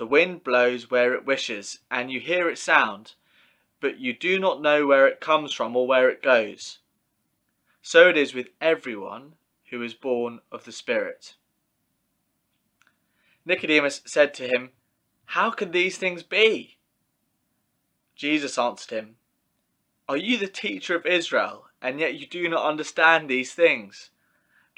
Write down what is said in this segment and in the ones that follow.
The wind blows where it wishes, and you hear its sound, but you do not know where it comes from or where it goes. So it is with everyone who is born of the Spirit. Nicodemus said to him, How can these things be? Jesus answered him, Are you the teacher of Israel, and yet you do not understand these things?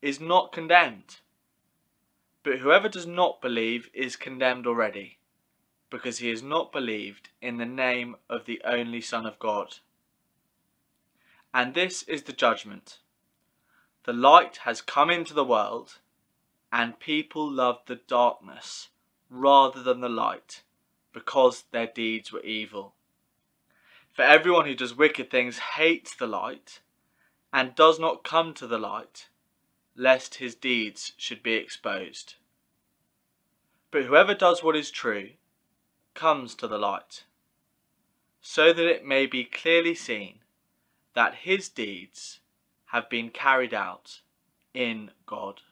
is not condemned. But whoever does not believe is condemned already, because he has not believed in the name of the only Son of God. And this is the judgment. The light has come into the world, and people loved the darkness rather than the light, because their deeds were evil. For everyone who does wicked things hates the light, and does not come to the light lest his deeds should be exposed. But whoever does what is true comes to the light, so that it may be clearly seen that his deeds have been carried out in God.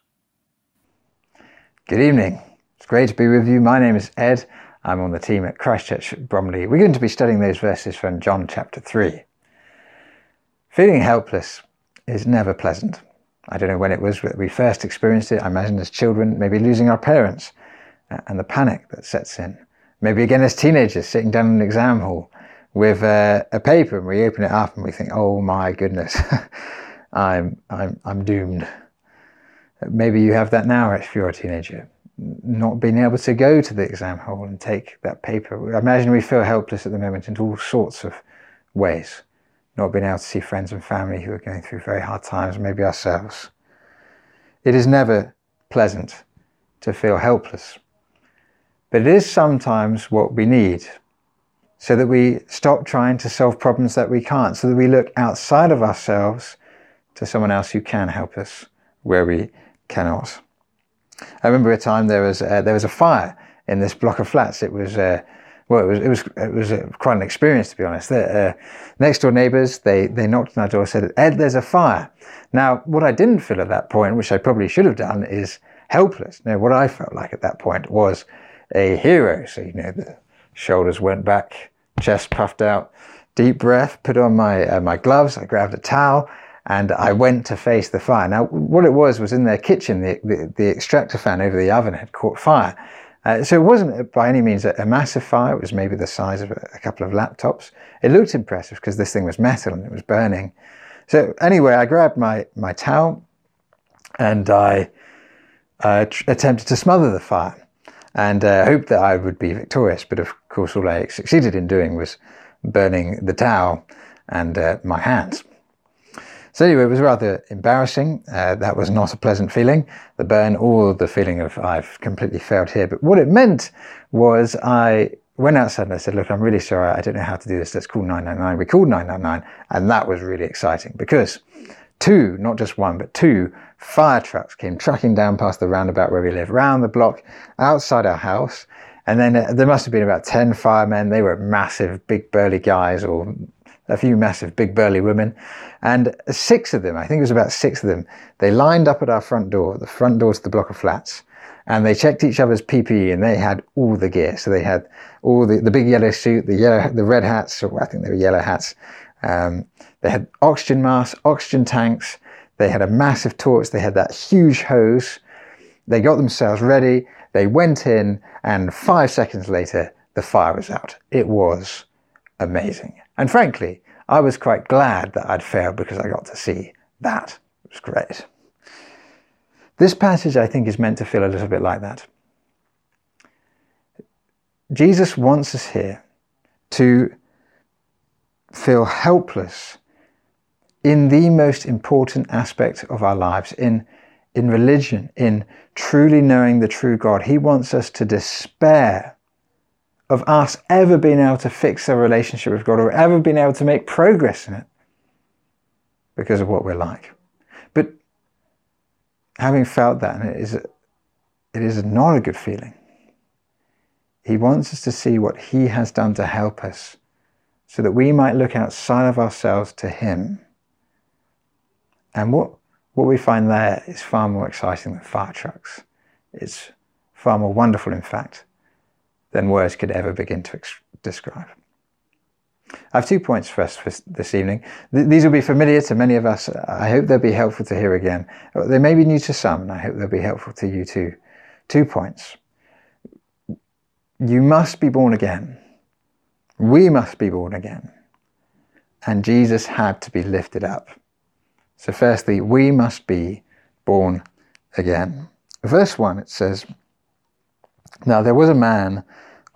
Good evening. It's great to be with you. My name is Ed. I'm on the team at Christchurch Bromley. We're going to be studying those verses from John chapter 3. Feeling helpless is never pleasant. I don't know when it was that we first experienced it. I imagine as children, maybe losing our parents uh, and the panic that sets in. Maybe again as teenagers, sitting down in an exam hall with uh, a paper and we open it up and we think, oh my goodness, I'm, I'm, I'm doomed. Maybe you have that now if you're a teenager, not being able to go to the exam hall and take that paper. I imagine we feel helpless at the moment in all sorts of ways not being able to see friends and family who are going through very hard times, maybe ourselves. It is never pleasant to feel helpless, but it is sometimes what we need so that we stop trying to solve problems that we can't, so that we look outside of ourselves to someone else who can help us where we cannot. I remember a time there was there was a fire in this block of flats. It was uh, well, it was it was it was a, quite an experience to be honest. The, uh, next door neighbours they they knocked on our door and said, "Ed, there's a fire." Now, what I didn't feel at that point, which I probably should have done, is helpless. Now, what I felt like at that point was a hero. So you know, the shoulders went back, chest puffed out, deep breath, put on my uh, my gloves, I grabbed a towel. And I went to face the fire. Now, what it was was in their kitchen, the, the, the extractor fan over the oven had caught fire. Uh, so it wasn't by any means a, a, massive fire. It was maybe the size of a, a couple of laptops. It looked impressive because this thing was metal and it was burning. So anyway, I grabbed my, my towel and I uh, tr- attempted to smother the fire and uh, hoped that I would be victorious. But of course, all I succeeded in doing was burning the towel and uh, my hands. So anyway, it was rather embarrassing. Uh, that was not a pleasant feeling, the burn or the feeling of I've completely failed here. But what it meant was I went outside and I said, look, I'm really sorry. I don't know how to do this. Let's call 999. We called 999 and that was really exciting because two, not just one, but two fire trucks came trucking down past the roundabout where we live, round the block outside our house. And then uh, there must have been about 10 firemen. They were massive, big, burly guys or a few massive, big, burly women. And six of them, I think it was about six of them, they lined up at our front door, the front door to the block of flats. And they checked each other's PPE and they had all the gear. So they had all the, the big yellow suit, the yellow, the red hats, or I think they were yellow hats. Um, they had oxygen masks, oxygen tanks. They had a massive torch. They had that huge hose. They got themselves ready. They went in, and five seconds later, the fire was out. It was amazing. And frankly, I was quite glad that I'd failed because I got to see that. It was great. This passage, I think, is meant to feel a little bit like that. Jesus wants us here to feel helpless in the most important aspect of our lives, in, in religion, in truly knowing the true God. He wants us to despair of us ever being able to fix a relationship with God or ever being able to make progress in it because of what we're like. But having felt that, it is, it is not a good feeling. He wants us to see what He has done to help us so that we might look outside of ourselves to Him. And what, what we find there is far more exciting than fire trucks. It's far more wonderful, in fact, than words could ever begin to ex- describe. I have two points for us this evening. Th- these will be familiar to many of us. I hope they'll be helpful to hear again. Uh, they may be new to some, and I hope they'll be helpful to you too. Two points. You must be born again. We must be born again. And Jesus had to be lifted up. So, firstly, we must be born again. Verse 1, it says, Now there was a man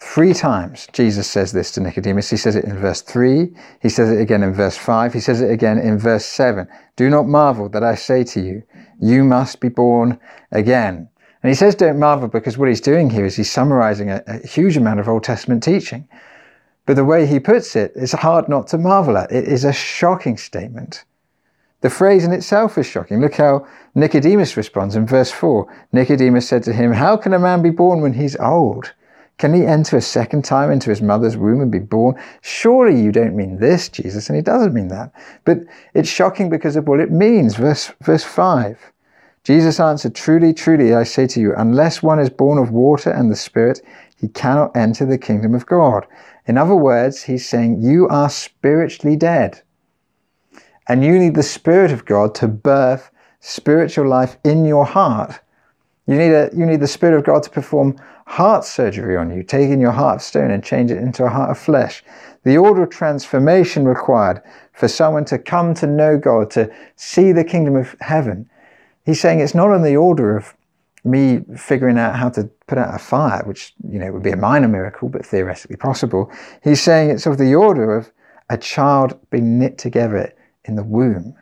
Three times Jesus says this to Nicodemus. He says it in verse 3, he says it again in verse 5, he says it again in verse 7. Do not marvel that I say to you, you must be born again. And he says don't marvel because what he's doing here is he's summarizing a, a huge amount of Old Testament teaching. But the way he puts it, it is hard not to marvel at. It is a shocking statement. The phrase in itself is shocking. Look how Nicodemus responds in verse 4. Nicodemus said to him, How can a man be born when he's old? Can he enter a second time into his mother's womb and be born? Surely you don't mean this, Jesus. And he doesn't mean that. But it's shocking because of what it means. Verse, verse 5. Jesus answered, Truly, truly, I say to you, unless one is born of water and the Spirit, he cannot enter the kingdom of God. In other words, he's saying, You are spiritually dead. And you need the Spirit of God to birth spiritual life in your heart. You need, a, you need the Spirit of God to perform heart surgery on you, taking your heart of stone and change it into a heart of flesh. The order of transformation required for someone to come to know God, to see the kingdom of heaven. He's saying it's not on the order of me figuring out how to put out a fire, which you know would be a minor miracle, but theoretically possible. He's saying it's of the order of a child being knit together in the womb.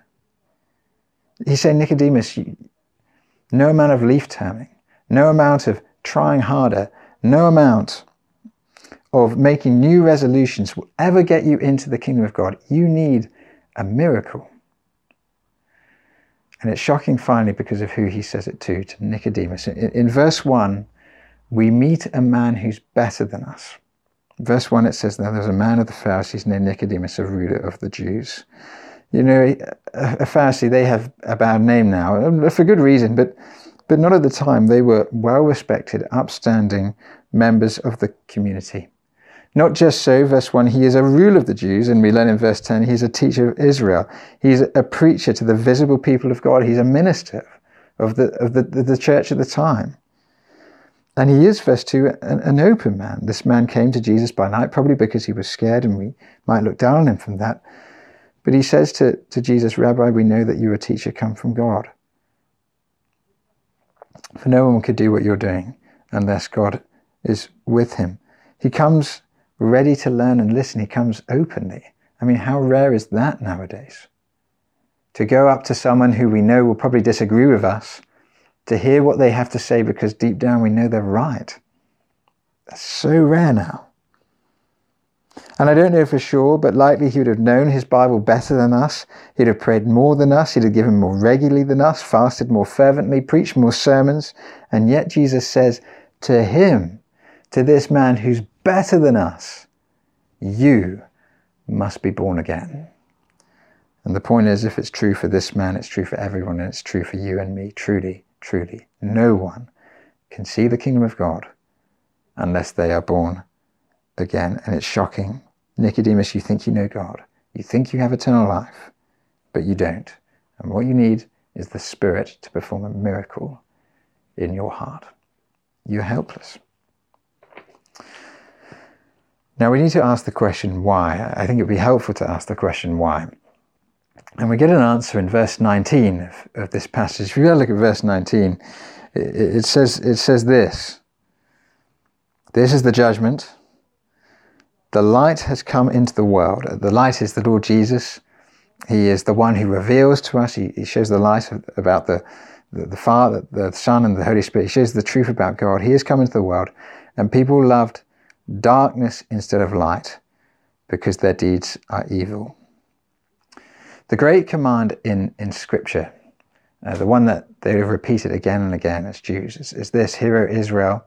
He's saying, Nicodemus, no amount of leaf turning, no amount of trying harder, no amount of making new resolutions will ever get you into the kingdom of God. You need a miracle. And it's shocking finally because of who he says it to, to Nicodemus. In, in, verse 1, we meet a man who's better than us. Verse 1, it says, Now there's a man of the Pharisees named Nicodemus, a ruler of the Jews. You know, a, a Pharisee, they have a bad name now, for good reason, but but not at the time. They were well respected, upstanding members of the community. Not just so, verse 1, he is a ruler of the Jews, and we learn in verse 10, he's a teacher of Israel. He's a preacher to the visible people of God. He's a minister of the, of the, the church at the time. And he is, verse 2, an, an, open man. This man came to Jesus by night, probably because he was scared, and we might look down on him from that. But he says to, to Jesus, Rabbi, we know that you're a teacher come from God. For no one could do what you're doing unless God is with him. He comes ready to learn and listen. He comes openly. I mean, how rare is that nowadays? To go up to someone who we know will probably disagree with us to hear what they have to say because deep down we know they're right. That's so rare now. And I don't know for sure, but likely he would have known his Bible better than us. He'd have prayed more than us. He'd have given more regularly than us, fasted more fervently, preached more sermons. And yet Jesus says to him, to this man who's better than us, you must be born again. And the point is, if it's true for this man, it's true for everyone, and it's true for you and me, truly. Truly, no one can see the kingdom of God unless they are born again. And it's shocking. Nicodemus, you think you know God. You think you have eternal life, but you don't. And what you need is the Spirit to perform a miracle in your heart. You're helpless. Now we need to ask the question why. I think it would be helpful to ask the question why. And we get an answer in verse 19 of, of this passage. If you look at verse 19, it, it, says, it says this This is the judgment. The light has come into the world. The light is the Lord Jesus. He is the one who reveals to us. He, he shows the light about the, the, the Father, the Son, and the Holy Spirit. He shows the truth about God. He has come into the world, and people loved darkness instead of light because their deeds are evil. The great command in, in Scripture, uh, the one that they have repeated again and again as Jews, is, is this Hear, Israel,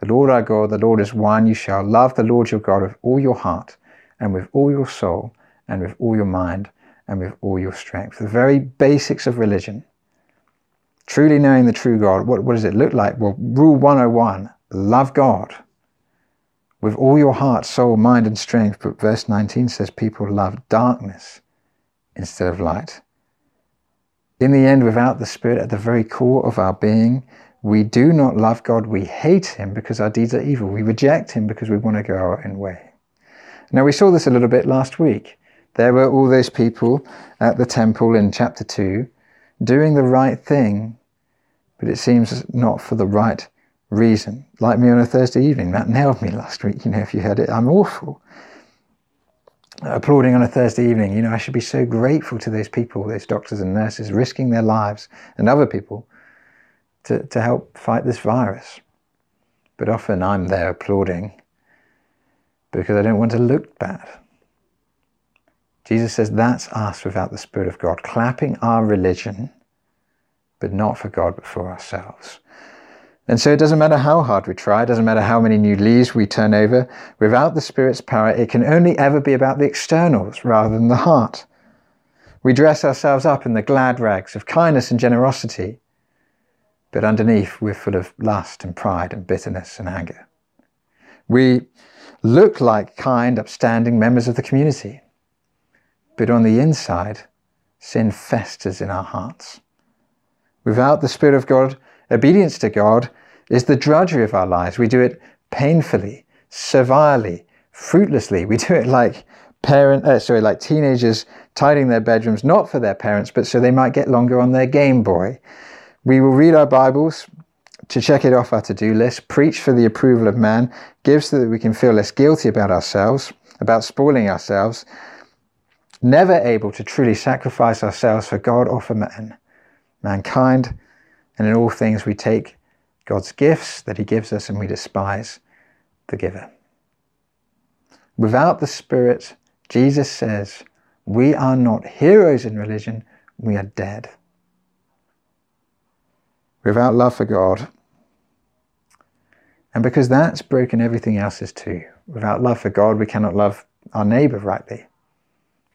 the Lord our God, the Lord is one. You shall love the Lord your God with all your heart, and with all your soul, and with all your mind, and with all your strength. The very basics of religion. Truly knowing the true God, what, what does it look like? Well, rule 101 love God with all your heart, soul, mind, and strength. But verse 19 says people love darkness instead of light. In the end, without the Spirit at the very core of our being, we do not love God. We hate Him because our deeds are evil. We reject Him because we want to go our own way. Now, we saw this a little bit last week. There were all those people at the temple in chapter 2 doing the right thing, but it seems not for the right reason. Like me on a Thursday evening, that nailed me last week. You know, if you heard it, I'm awful applauding on a Thursday evening. You know, I should be so grateful to those people, those doctors and nurses, risking their lives and other people to, to help fight this virus. But often I'm there applauding because I don't want to look bad. Jesus says that's us without the Spirit of God, clapping our religion, but not for God, but for ourselves. And so it doesn't matter how hard we try, it doesn't matter how many new leaves we turn over, without the Spirit's power, it can only ever be about the externals rather than the heart. We dress ourselves up in the glad rags of kindness and generosity, but underneath we're full of lust and pride and bitterness and anger. We look like kind, upstanding members of the community, but on the inside, sin festers in our hearts. Without the Spirit of God, obedience to God is the drudgery of our lives. We do it painfully, servilely, fruitlessly. We do it like parent, uh, sorry, like teenagers tidying their bedrooms, not for their parents, but so they might get longer on their Game Boy. We will read our Bibles to check it off our to-do list, preach for the approval of man, give so that we can feel less guilty about ourselves, about spoiling ourselves, never able to truly sacrifice ourselves for God or for man, mankind, and in all things we take God's gifts that He gives us, and we despise the giver. Without the Spirit, Jesus says, we are not heroes in religion, we are dead. Without love for God, and because that's broken, everything else is too. Without love for God, we cannot love our neighbour rightly.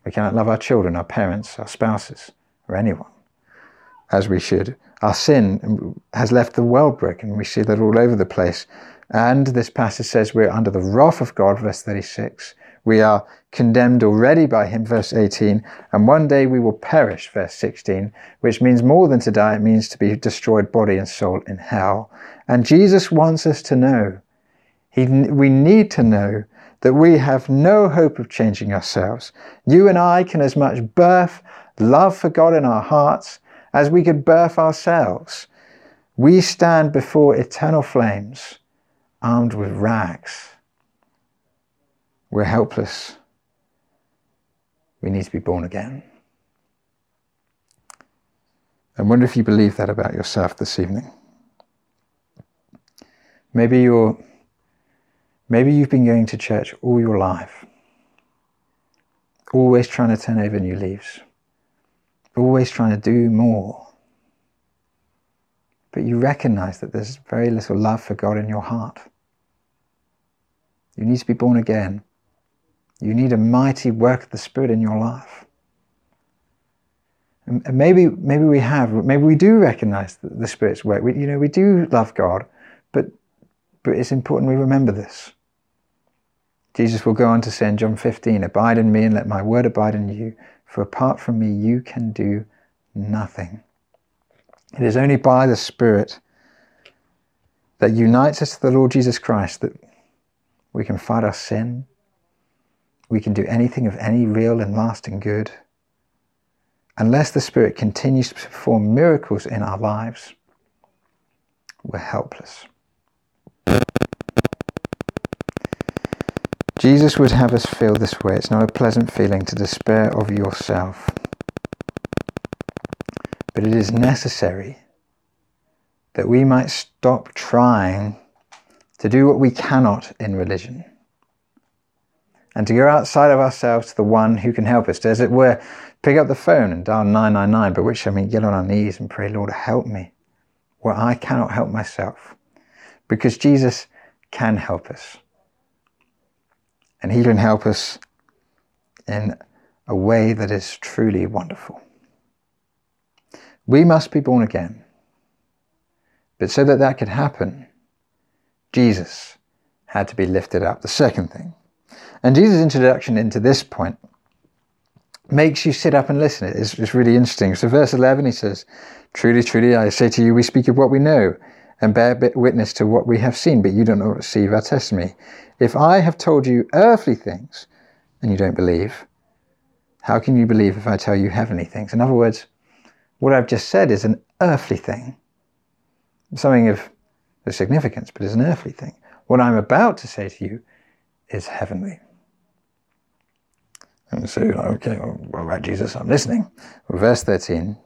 We cannot love our children, our parents, our spouses, or anyone as we should. Our sin has left the world broken. We see that all over the place. And this passage says we're under the wrath of God, verse 36. We are condemned already by him, verse 18. And one day we will perish, verse 16, which means more than to die. It means to be destroyed body and soul in hell. And Jesus wants us to know. He, we need to know that we have no hope of changing ourselves. You and I can as much birth love for God in our hearts as we could birth ourselves. We stand before eternal flames armed with rags. We're helpless. We need to be born again. I wonder if you believe that about yourself this evening. Maybe you're maybe you've been going to church all your life. Always trying to turn over new leaves. Always trying to do more. But you recognize that there's very little love for God in your heart. You need to be born again. You need a mighty work of the Spirit in your life. And maybe, maybe we have, maybe we do recognize the Spirit's work. We, you know, we do love God, but, but it's important we remember this. Jesus will go on to say in John 15, Abide in me and let my word abide in you, for apart from me you can do nothing. It is only by the Spirit that unites us to the Lord Jesus Christ that we can fight our sin. We can do anything of any real and lasting good. Unless the Spirit continues to perform miracles in our lives, we're helpless. Jesus would have us feel this way. It's not a pleasant feeling to despair of yourself. But it is necessary that we might stop trying to do what we cannot in religion, and to go outside of ourselves to the one who can help us, to, as it were, pick up the phone and dial 999, by which I mean get on our knees and pray, Lord, help me, where I cannot help myself, because Jesus can help us. And he can help us in a way that is truly wonderful. We must be born again. But so that that could happen, Jesus had to be lifted up. The second thing. And Jesus' introduction into this point makes you sit up and listen. It's, it's really interesting. So, verse 11, he says, Truly, truly, I say to you, we speak of what we know and bear witness to what we have seen, but you don't receive our testimony. If I have told you earthly things and you don't believe, how can you believe if I tell you heavenly things? In other words, what I've just said is an earthly thing, something of significance, but it's an earthly thing. What I'm about to say to you is heavenly. And so, okay, well, what about Jesus? I'm listening. Verse 13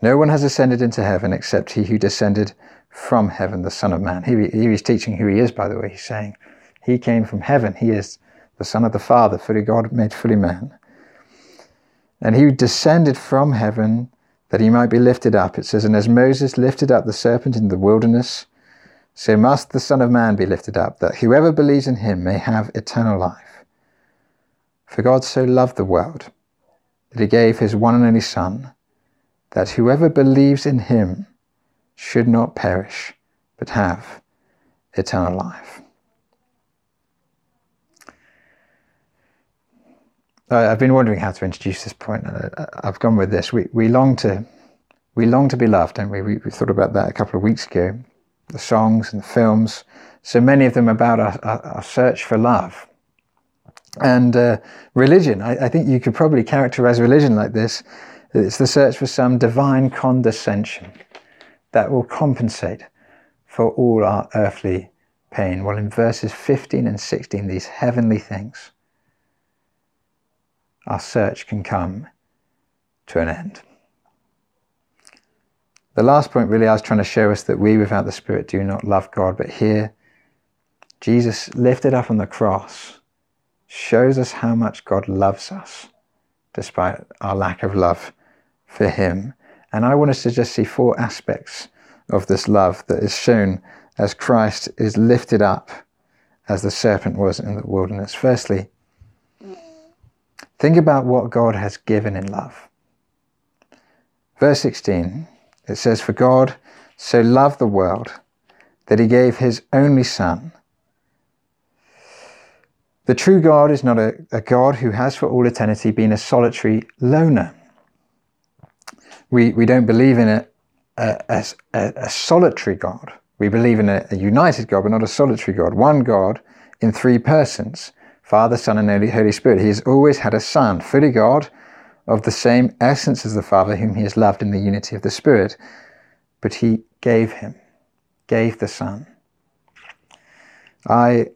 No one has ascended into heaven except he who descended from heaven, the Son of Man. Here, he, he's teaching who he is, by the way. He's saying he came from heaven. He is the Son of the Father, fully God, made fully man. And he descended from heaven that he might be lifted up. It says, And as Moses lifted up the serpent in the wilderness, so must the Son of Man be lifted up, that whoever believes in him may have eternal life. For God so loved the world that he gave his one and only Son, that whoever believes in him should not perish, but have eternal life. I've been wondering how to introduce this point. I've gone with this. We, we long to we long to be loved, don't we? we? We thought about that a couple of weeks ago the songs and the films, so many of them about our, our, our search for love. And uh, religion, I, I, think you could probably characterize religion like this it's the search for some divine condescension that will compensate for all our earthly pain. Well, in verses 15 and 16, these heavenly things, our search can come to an end. The last point, really, I was trying to show us that we without the Spirit do not love God. But here, Jesus lifted up on the cross shows us how much God loves us despite our lack of love for Him. And I want us to just see four aspects of this love that is shown as Christ is lifted up as the serpent was in the wilderness. Firstly, think about what God has given in love. Verse 16 it says, For God so loved the world that he gave his only Son. The true God is not a, a God who has for all eternity been a solitary loner. We, we don't believe in a, a, a, a solitary God. We believe in a, a united God, but not a solitary God. One God in three persons Father, Son, and Holy Spirit. He has always had a Son, fully God, of the same essence as the Father, whom he has loved in the unity of the Spirit. But he gave him, gave the Son. I,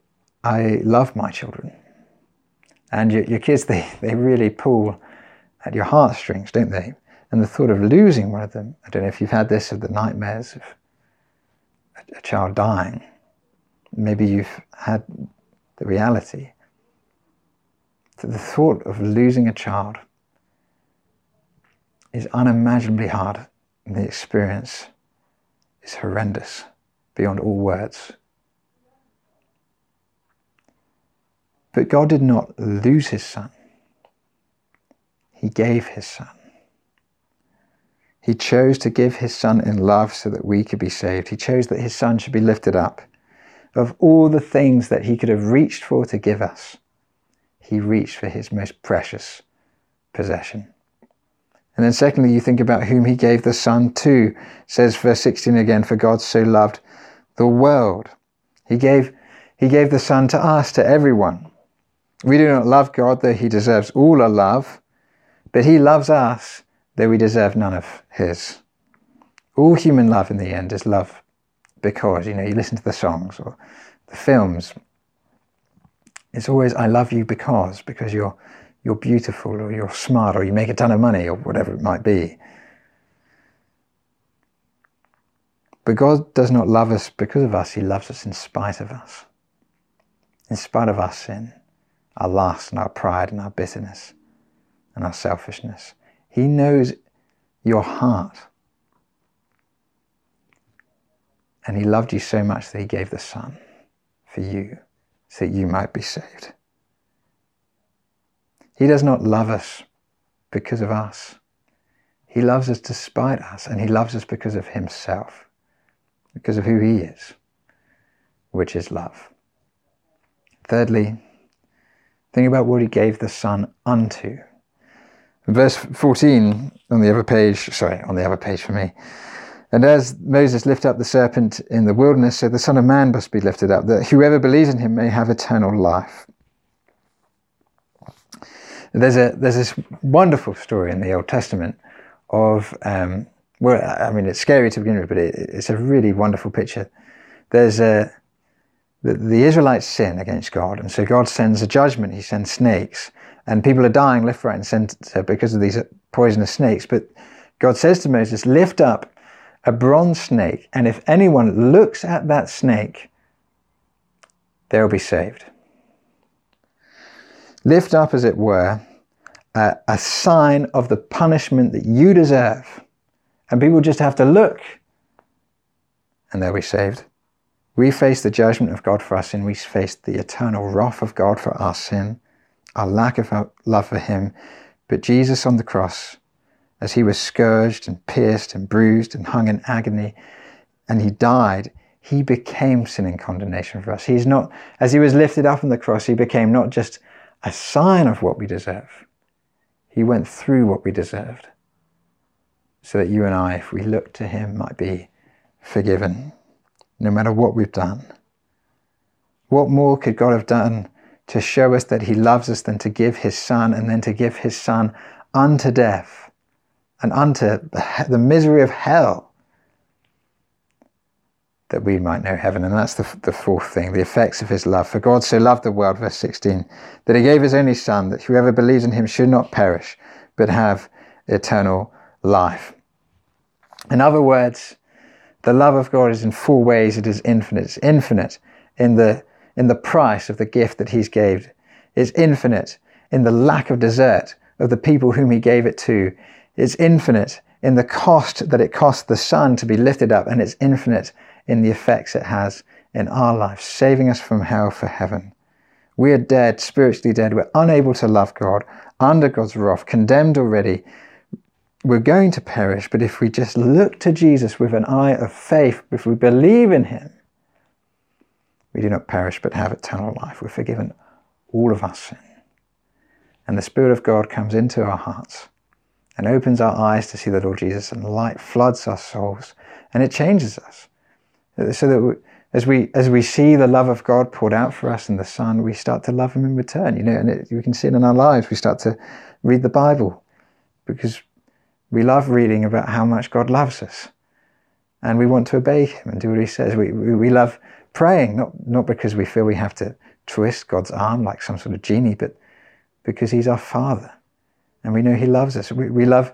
I love my children. And your, your kids, they, they really pull at your heartstrings, don't they? And the thought of losing one of them, I don't know if you've had this of the nightmares of a, a child dying. Maybe you've had the reality. The thought of losing a child is unimaginably hard, and the experience is horrendous beyond all words. But God did not lose his son, he gave his son. He chose to give his son in love so that we could be saved. He chose that his son should be lifted up. Of all the things that he could have reached for to give us, he reached for his most precious possession. And then secondly, you think about whom he gave the Son to. Says verse 16 again, for God so loved the world. He gave, he gave the Son to us, to everyone. We do not love God, though he deserves all our love, but he loves us, though we deserve none of his. All human love in the end is love because, you know, you listen to the songs or the films. It's always, I love you because, because you're you're beautiful or you're smart or you make a ton of money or whatever it might be. But God does not love us because of us, He loves us in spite of us. In spite of our sin, our lust and our pride and our bitterness and our selfishness. He knows your heart. And He loved you so much that He gave the Son for you so that you might be saved. He does not love us because of us. He loves us despite us, and He loves us because of Himself, because of who He is, which is love. Thirdly, think about what He gave the Son unto. Verse 14 on the other page, sorry, on the other page for me. And as Moses lifted up the serpent in the wilderness, so the Son of Man must be lifted up, that whoever believes in him may have eternal life. There's a there's this wonderful story in the Old Testament of um, well, I mean it's scary to begin with, but it, it's a really wonderful picture. There's a the, the Israelites sin against God, and so God sends a judgment. He sends snakes, and people are dying left, right, and centre because of these poisonous snakes. But God says to Moses, "Lift up a bronze snake, and if anyone looks at that snake, they'll be saved." Lift up, as it were, a, sign of the punishment that you deserve. And people just have to look and they'll be saved. We face the judgment of God for our sin. We face the eternal wrath of God for our sin, our lack of love for Him. But Jesus on the cross, as He was scourged and pierced and bruised and hung in agony, and He died, He became sin and condemnation for us. He's not, as He was lifted up on the cross, He became not just a sign of what we deserve, he went through what we deserved so that you and I, if we look to Him, might be forgiven no matter what we've done. What more could God have done to show us that He loves us than to give His Son and then to give His Son unto death and unto the misery of hell that we might know heaven. And that's the, the fourth thing, the effects of his love. For God so loved the world, verse 16, that he gave his only Son, that whoever believes in him should not perish, but have eternal life. In other words, the love of God is in four ways. It is infinite. It's infinite in the, in the price of the gift that he's gave. It's infinite in the lack of desert of the people whom he gave it to. It's infinite in the cost that it cost the Son to be lifted up, and it's infinite in the effects it has in our lives, saving us from hell for heaven. We are dead, spiritually dead. We're unable to love God, under God's wrath, condemned already. We're going to perish, but if we just look to Jesus with an eye of faith, if we believe in Him, we do not perish but have eternal life. We're forgiven all of our sin. And the Spirit of God comes into our hearts and opens our eyes to see the Lord Jesus, and light floods our souls, and it changes us. So that we, as we as we see the love of God poured out for us in the Son, we start to love Him in return. You know, and it, we can see it in our lives. We start to read the Bible because we love reading about how much God loves us, and we want to obey Him and do what He says. We we, we love praying not not because we feel we have to twist God's arm like some sort of genie, but because He's our Father and we know He loves us. We, we love,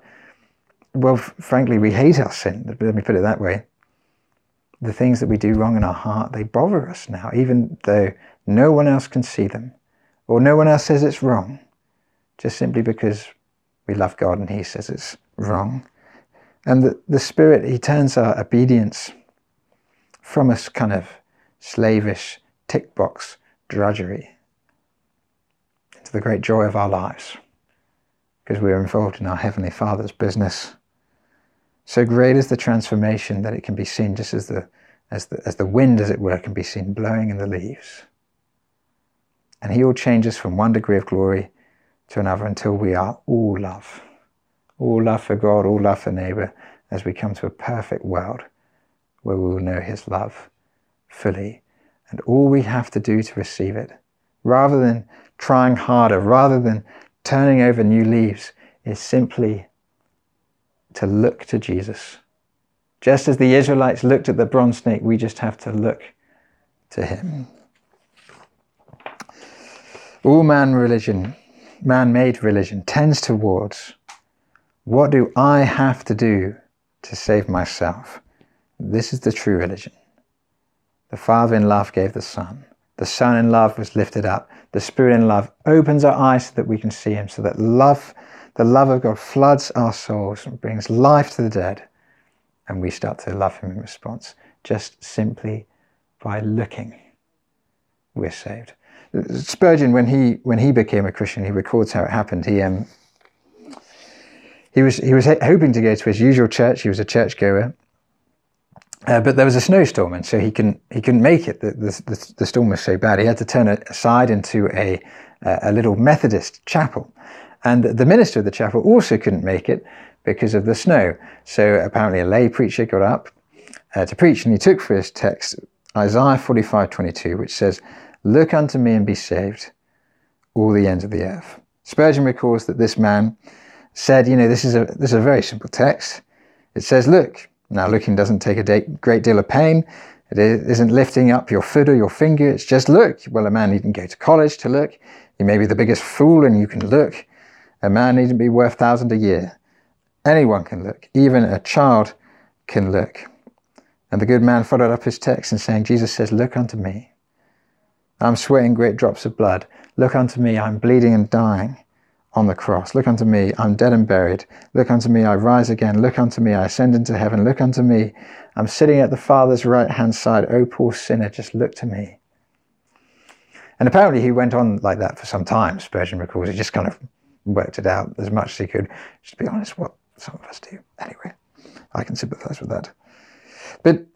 well, frankly, we hate our sin. Let me put it that way. The things that we do wrong in our heart, they bother us now, even though no one else can see them or no one else says it's wrong, just simply because we love God and He says it's wrong. And the, the Spirit, He turns our obedience from a kind of slavish tick box drudgery into the great joy of our lives because we are involved in our Heavenly Father's business. So great is the transformation that it can be seen just as the, as the, as the wind, as it were, can be seen blowing in the leaves. And He will change us from one degree of glory to another until we are all love. All love for God, all love for neighbour, as we come to a perfect world where we will know His love fully. And all we have to do to receive it, rather than trying harder, rather than turning over new leaves is simply to look to Jesus. Just as the Israelites looked at the bronze snake, we just have to look to him. All man religion, man made religion, tends towards what do I have to do to save myself? This is the true religion. The Father in love gave the Son. The Son in love was lifted up. The Spirit in love opens our eyes so that we can see Him, so that love, the love of God floods our souls and brings life to the dead. And we start to love Him in response, just simply by looking. We're saved. Spurgeon, when he when he became a Christian, he records how it happened. He um, he was he was hoping to go to his usual church. He was a churchgoer, uh, but there was a snowstorm, and so he couldn't he couldn't make it. The, the, the storm was so bad, he had to turn aside into a a little Methodist chapel, and the minister of the chapel also couldn't make it because of the snow. So apparently, a lay preacher got up uh, to preach, and he took for his text Isaiah forty five twenty two, which says, "Look unto me and be saved, all the ends of the earth." Spurgeon recalls that this man said, "You know, this is a this is a very simple text. It says, look." Now, looking doesn't take a great deal of pain. It isn't lifting up your foot or your finger. It's just look. Well, a man needn't go to college to look. You may be the biggest fool and you can look. A man needn't be worth thousand a year. Anyone can look. Even a child can look. And the good man followed up his text and saying, Jesus says, Look unto me. I'm sweating great drops of blood. Look unto me. I'm bleeding and dying on the cross. Look unto me, I'm dead and buried. Look unto me, I rise again. Look unto me, I ascend into heaven. Look unto me, I'm sitting at the Father's right hand side. O poor sinner, just look to me. And apparently he went on like that for some time, Spurgeon recalls. He just kind of worked it out as much as he could. Just to be honest, what some of us do. Anyway, I can sympathize with that. But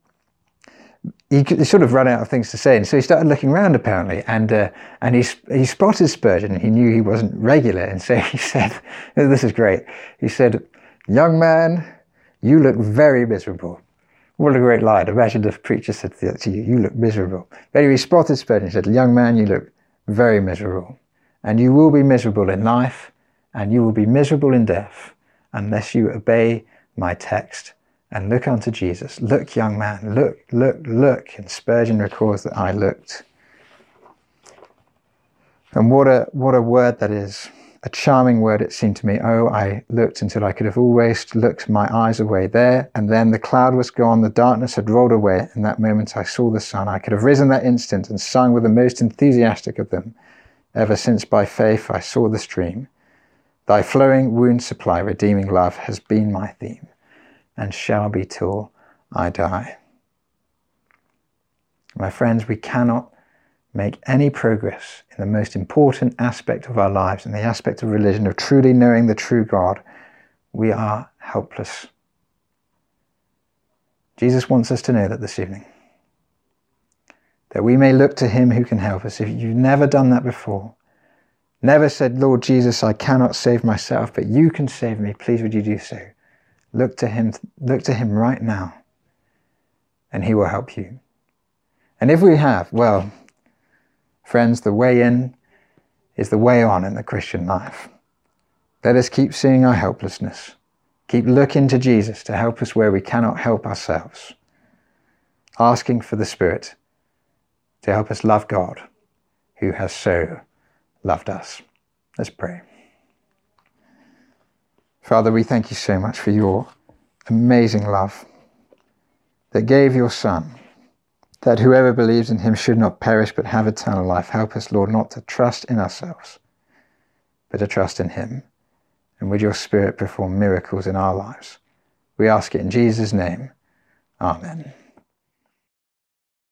he, he, sort of ran out of things to say, and so he started looking around apparently, and uh, and he he spotted Spurgeon. He knew he wasn't regular, and so he said, "This is great." He said, "Young man, you look very miserable." What a great line! Imagine if preacher said to you, "You look miserable." But anyway, he spotted Spurgeon. He said, "Young man, you look very miserable, and you will be miserable in life, and you will be miserable in death, unless you obey my text." and look unto Jesus. Look, young man, look, look, look. And Spurgeon records that I looked. And what a what a word that is. A charming word it seemed to me. Oh, I looked until I could have always looked my eyes away there, and then the cloud was gone, the darkness had rolled away. In that moment I saw the sun. I could have risen that instant and sung with the most enthusiastic of them. Ever since by faith I saw the stream. Thy flowing wound supply, redeeming love, has been my theme and shall be till I die. My friends, we cannot make any progress in the most important aspect of our lives, in the aspect of religion, of truly knowing the true God. We are helpless. Jesus wants us to know that this evening. that we may look to him who can help us. If you've never done that before, never said, Lord Jesus, I cannot save myself, but you can save me, please would you do so? Look to him, look to him right now, and he will help you. And if we have, well, friends, the way in is the way on in the Christian life. Let us keep seeing our helplessness. Keep looking to Jesus to help us where we cannot help ourselves. Asking for the Spirit to help us love God who has so loved us. Let's pray. Father, we thank you so much for your amazing love that gave your Son, that whoever believes in him should not perish but have eternal life. Help us, Lord, not to trust in ourselves, but to trust in him. And would your Spirit perform miracles in our lives? We ask it in Jesus' name. Amen.